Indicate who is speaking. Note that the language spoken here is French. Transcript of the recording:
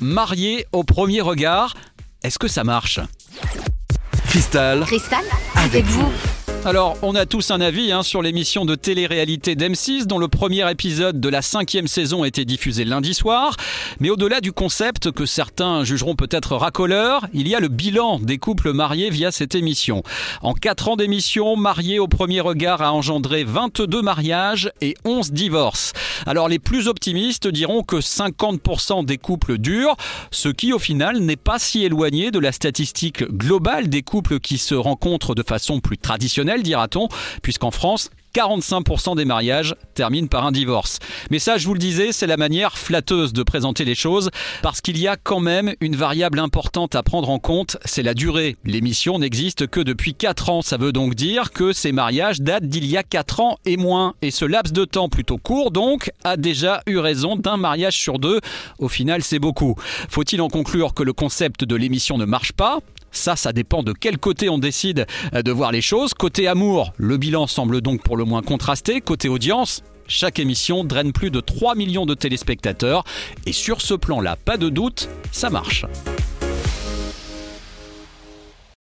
Speaker 1: marié au premier regard. Est-ce que ça marche?
Speaker 2: Cristal
Speaker 3: Cristal, avec vous.
Speaker 1: Alors, on a tous un avis hein, sur l'émission de télé-réalité d'M6, dont le premier épisode de la cinquième saison a été diffusé lundi soir. Mais au-delà du concept que certains jugeront peut-être racoleur, il y a le bilan des couples mariés via cette émission. En 4 ans d'émission, Marié au premier regard a engendré 22 mariages et 11 divorces. Alors, les plus optimistes diront que 50% des couples durent, ce qui au final n'est pas si éloigné de la statistique globale des couples qui se rencontrent de façon plus traditionnelle dira-t-on, puisqu'en France, 45% des mariages terminent par un divorce. Mais ça, je vous le disais, c'est la manière flatteuse de présenter les choses, parce qu'il y a quand même une variable importante à prendre en compte, c'est la durée. L'émission n'existe que depuis 4 ans, ça veut donc dire que ces mariages datent d'il y a 4 ans et moins. Et ce laps de temps plutôt court, donc, a déjà eu raison d'un mariage sur deux. Au final, c'est beaucoup. Faut-il en conclure que le concept de l'émission ne marche pas? Ça, ça dépend de quel côté on décide de voir les choses. Côté amour, le bilan semble donc pour moins contrasté. Côté audience, chaque émission draine plus de 3 millions de téléspectateurs. Et sur ce plan-là, pas de doute, ça marche.